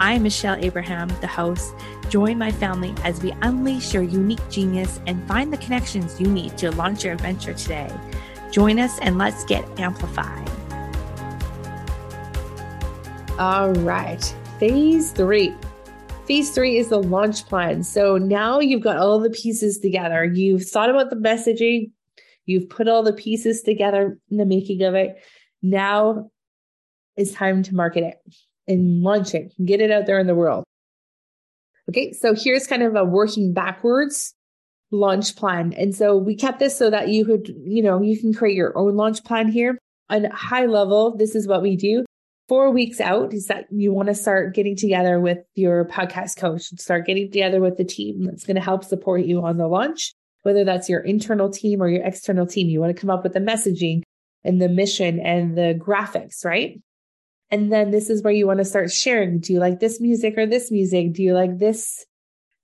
I'm Michelle Abraham, the host. Join my family as we unleash your unique genius and find the connections you need to launch your adventure today. Join us and let's get amplified. All right, phase three. Phase three is the launch plan. So now you've got all the pieces together. You've thought about the messaging, you've put all the pieces together in the making of it. Now it's time to market it and launch it, get it out there in the world. Okay, so here's kind of a working backwards launch plan. And so we kept this so that you could, you know, you can create your own launch plan here. On high level, this is what we do. Four weeks out is that you want to start getting together with your podcast coach, and start getting together with the team that's going to help support you on the launch, whether that's your internal team or your external team. You want to come up with the messaging and the mission and the graphics, right? And then this is where you want to start sharing. Do you like this music or this music? Do you like this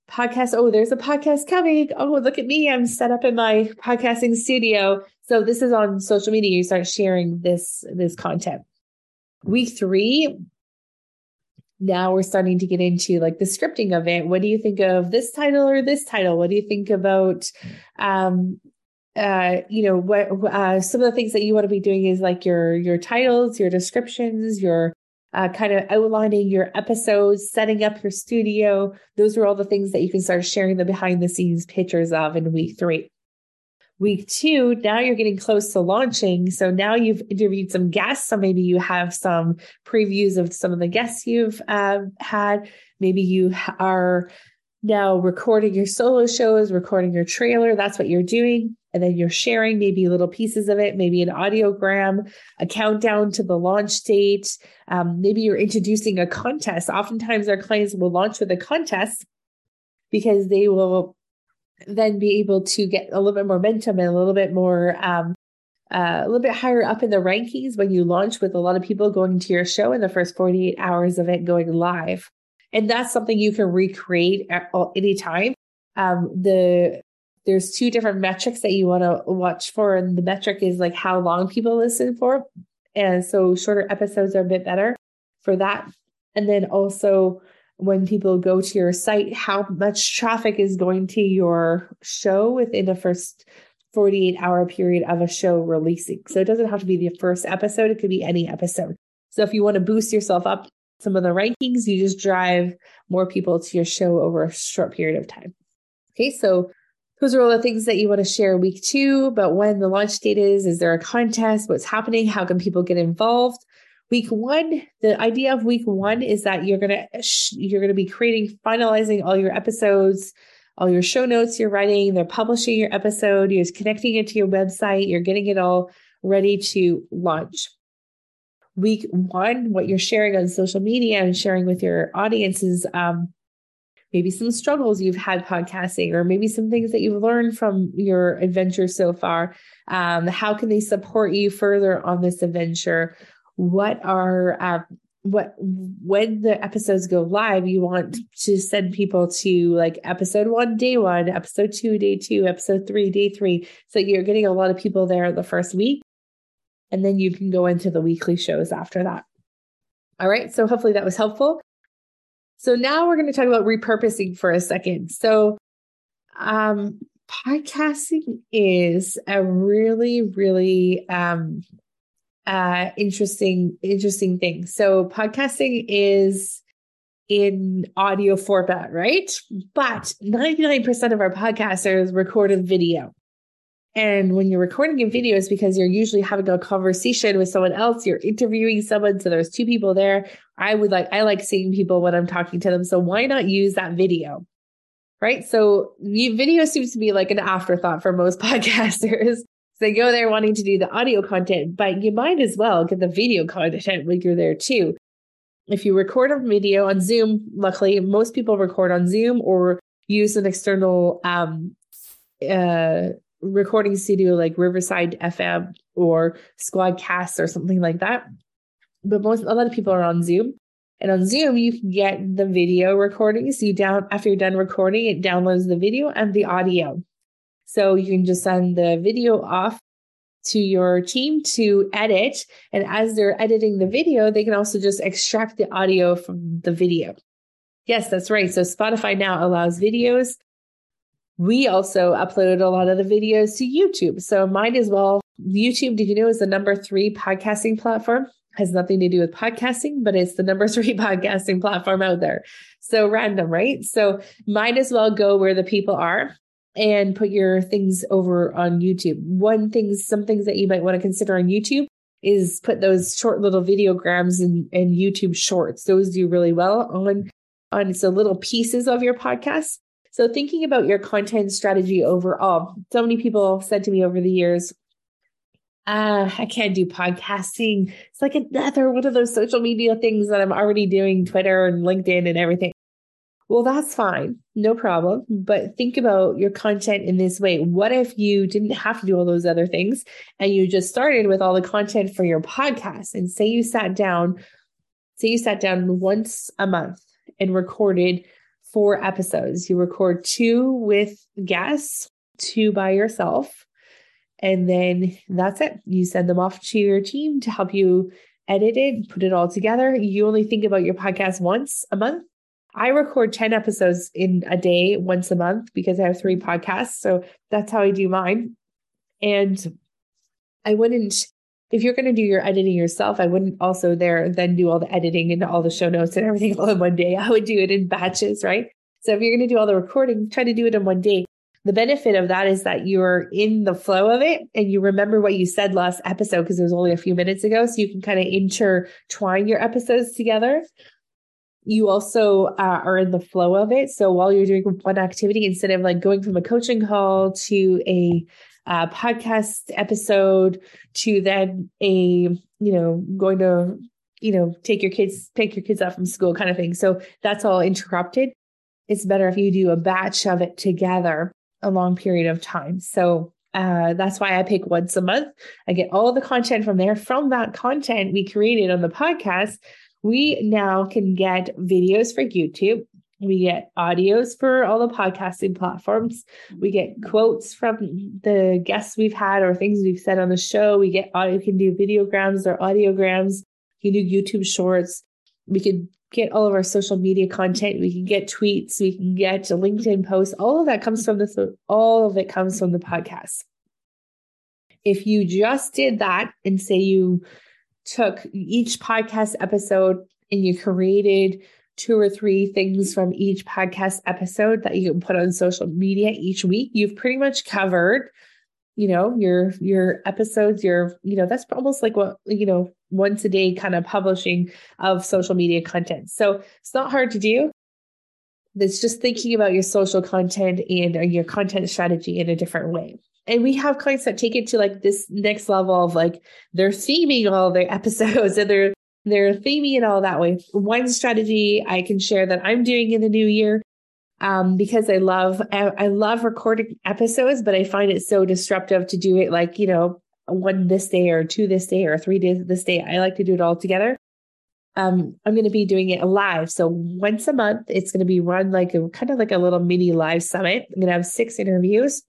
podcast? Oh, there's a podcast coming. Oh, look at me. I'm set up in my podcasting studio. So this is on social media. You start sharing this, this content. Week three, now we're starting to get into like the scripting of it. What do you think of this title or this title? What do you think about um, uh, you know, what uh, some of the things that you want to be doing is like your your titles, your descriptions, your uh, kind of outlining your episodes, setting up your studio. Those are all the things that you can start sharing the behind the scenes pictures of in week three. Week two, now you're getting close to launching. So now you've interviewed some guests. So maybe you have some previews of some of the guests you've uh, had. Maybe you are now recording your solo shows, recording your trailer. That's what you're doing and then you're sharing maybe little pieces of it, maybe an audiogram, a countdown to the launch date. Um, maybe you're introducing a contest. Oftentimes, our clients will launch with a contest because they will then be able to get a little bit more momentum and a little bit more um, uh, a little bit higher up in the rankings when you launch with a lot of people going to your show in the first 48 hours of it going live. And that's something you can recreate at any time. Um, the there's two different metrics that you want to watch for. And the metric is like how long people listen for. And so shorter episodes are a bit better for that. And then also when people go to your site, how much traffic is going to your show within the first 48 hour period of a show releasing. So it doesn't have to be the first episode, it could be any episode. So if you want to boost yourself up some of the rankings, you just drive more people to your show over a short period of time. Okay, so those are all the things that you want to share week two But when the launch date is. Is there a contest? What's happening? How can people get involved? Week one, the idea of week one is that you're gonna you're gonna be creating, finalizing all your episodes, all your show notes you're writing. They're publishing your episode. You're connecting it to your website. You're getting it all ready to launch. Week one, what you're sharing on social media and sharing with your audiences, um, maybe some struggles you've had podcasting, or maybe some things that you've learned from your adventure so far. Um, how can they support you further on this adventure? What are uh, what when the episodes go live you want to send people to like episode one day one episode two day two episode three day three so you're getting a lot of people there the first week and then you can go into the weekly shows after that all right so hopefully that was helpful so now we're going to talk about repurposing for a second. So, um, podcasting is a really, really um, uh, interesting, interesting thing. So, podcasting is in audio format, right? But 99% of our podcasters recorded video. And when you're recording a video, it's because you're usually having a conversation with someone else. You're interviewing someone. So there's two people there. I would like, I like seeing people when I'm talking to them. So why not use that video? Right. So video seems to be like an afterthought for most podcasters. So they go there wanting to do the audio content, but you might as well get the video content when you're there too. if you record a video on Zoom, luckily most people record on Zoom or use an external um, uh, recording studio like Riverside FM or Squadcast or something like that. But most a lot of people are on Zoom. And on Zoom, you can get the video recording. So you down after you're done recording, it downloads the video and the audio. So you can just send the video off to your team to edit. And as they're editing the video, they can also just extract the audio from the video. Yes, that's right. So Spotify now allows videos. We also uploaded a lot of the videos to YouTube. So might as well. YouTube, did you know, is the number three podcasting platform? Has nothing to do with podcasting, but it's the number three podcasting platform out there. So random, right? So might as well go where the people are and put your things over on YouTube. One thing, some things that you might want to consider on YouTube is put those short little videograms and, and YouTube shorts. Those do really well on on so little pieces of your podcast. So thinking about your content strategy overall. So many people said to me over the years, uh, I can't do podcasting. It's like another one of those social media things that I'm already doing, Twitter and LinkedIn and everything. Well, that's fine. No problem. But think about your content in this way. What if you didn't have to do all those other things and you just started with all the content for your podcast and say you sat down, say you sat down once a month and recorded four episodes. You record two with guests, two by yourself, and then that's it. You send them off to your team to help you edit it, put it all together. You only think about your podcast once a month I record 10 episodes in a day once a month because I have three podcasts. So that's how I do mine. And I wouldn't, if you're going to do your editing yourself, I wouldn't also there then do all the editing and all the show notes and everything all in one day. I would do it in batches, right? So if you're going to do all the recording, try to do it in one day. The benefit of that is that you're in the flow of it and you remember what you said last episode because it was only a few minutes ago. So you can kind of intertwine your episodes together you also uh, are in the flow of it. So while you're doing one activity, instead of like going from a coaching call to a uh, podcast episode to then a, you know, going to, you know, take your kids, pick your kids up from school kind of thing. So that's all interrupted. It's better if you do a batch of it together a long period of time. So uh, that's why I pick once a month. I get all the content from there. From that content we created on the podcast, we now can get videos for YouTube. We get audios for all the podcasting platforms. We get mm-hmm. quotes from the guests we've had or things we've said on the show. We get audio, we can do videograms or audiograms. We can do YouTube shorts. We could get all of our social media content. We can get tweets. We can get a LinkedIn posts. All of that comes from this. All of it comes from the podcast. If you just did that and say you took each podcast episode and you created two or three things from each podcast episode that you can put on social media each week, you've pretty much covered, you know, your your episodes, your, you know, that's almost like what, you know, once a day kind of publishing of social media content. So it's not hard to do. It's just thinking about your social content and uh, your content strategy in a different way. And we have clients that take it to like this next level of like they're theming all their episodes and they're they're theming it all that way. One strategy I can share that I'm doing in the new year um, because I love I love recording episodes, but I find it so disruptive to do it like you know one this day or two this day or three days this day. I like to do it all together. Um, I'm going to be doing it live. So once a month, it's going to be run like a kind of like a little mini live summit. I'm going to have six interviews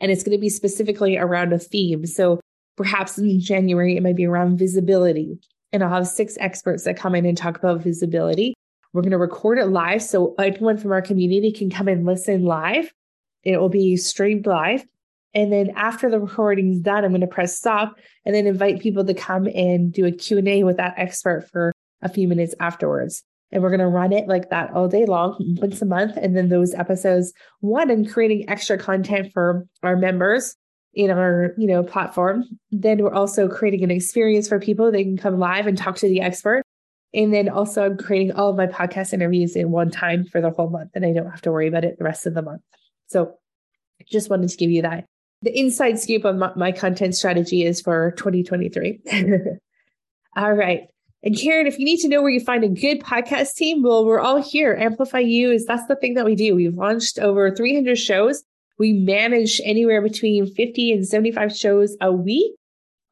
and it's going to be specifically around a theme. So perhaps in January, it might be around visibility. And I'll have six experts that come in and talk about visibility. We're going to record it live. So anyone from our community can come and listen live. It will be streamed live. And then after the recording is done, I'm going to press stop and then invite people to come and do a Q&A with that expert for a few minutes afterwards and we're going to run it like that all day long once a month and then those episodes one and creating extra content for our members in our you know platform. Then we're also creating an experience for people. They can come live and talk to the expert. And then also i'm creating all of my podcast interviews in one time for the whole month and i don't have to worry about it the rest of the month. So just wanted to give you that. The inside scoop on my, my content strategy is for 2023 all right. And Karen, if you need to know where you find a good podcast team, well, we're all here. Amplifyou is that's the thing that we do. We've launched over 300 shows. We manage anywhere between 50 and 75 shows a week.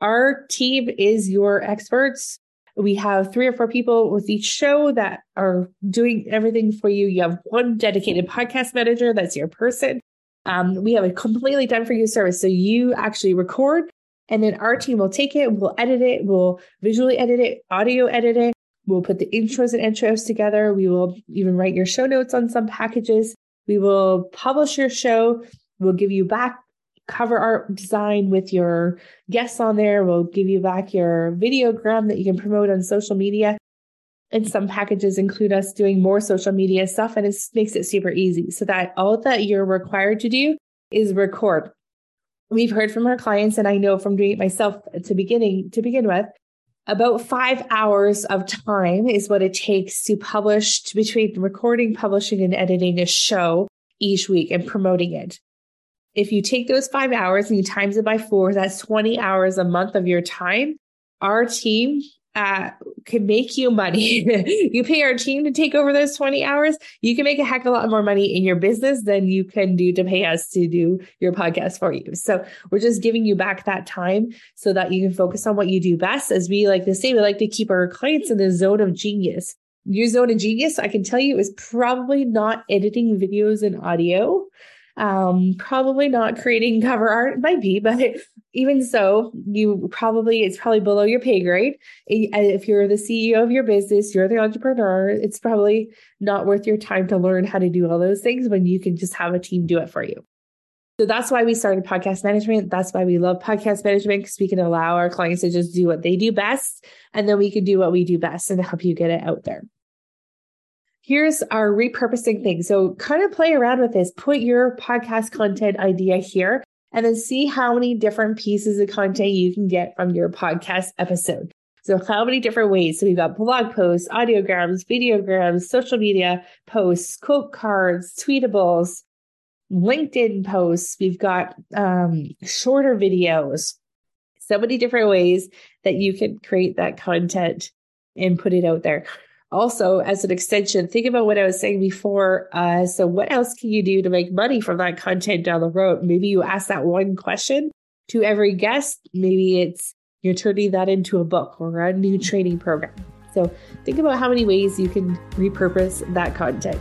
Our team is your experts. We have three or four people with each show that are doing everything for you. You have one dedicated podcast manager, that's your person. Um, we have a completely done for you service. So you actually record, and then our team will take it, we'll edit it, we'll visually edit it, audio edit it. We'll put the intros and intros together. We will even write your show notes on some packages. We will publish your show. We'll give you back cover art design with your guests on there. We'll give you back your videogram that you can promote on social media. And some packages include us doing more social media stuff and it makes it super easy so that all that you're required to do is record. We've heard from our clients and I know from doing it myself to beginning to begin with, about five hours of time is what it takes to publish between recording, publishing, and editing a show each week and promoting it. If you take those five hours and you times it by four, that's 20 hours a month of your time. Our team uh, can make you money. you pay our team to take over those 20 hours, you can make a heck of a lot more money in your business than you can do to pay us to do your podcast for you. So we're just giving you back that time so that you can focus on what you do best. As we like to say, we like to keep our clients in the zone of genius. Your zone of genius, I can tell you, is probably not editing videos and audio. Um, probably not creating cover art, might be, but even so, you probably, it's probably below your pay grade. If you're the CEO of your business, you're the entrepreneur, it's probably not worth your time to learn how to do all those things when you can just have a team do it for you. So that's why we started podcast management. That's why we love podcast management because we can allow our clients to just do what they do best. And then we can do what we do best and help you get it out there here's our repurposing thing. So kind of play around with this. Put your podcast content idea here and then see how many different pieces of content you can get from your podcast episode. So how many different ways? So we've got blog posts, audiograms, videograms, social media posts, quote cards, tweetables, LinkedIn posts. We've got um, shorter videos. So many different ways that you can create that content and put it out there also as an extension think about what i was saying before uh, so what else can you do to make money from that content down the road? Maybe you ask that one question to every guest. Maybe it's you're turning that into a book or a new training program. So think about how many ways you can repurpose that content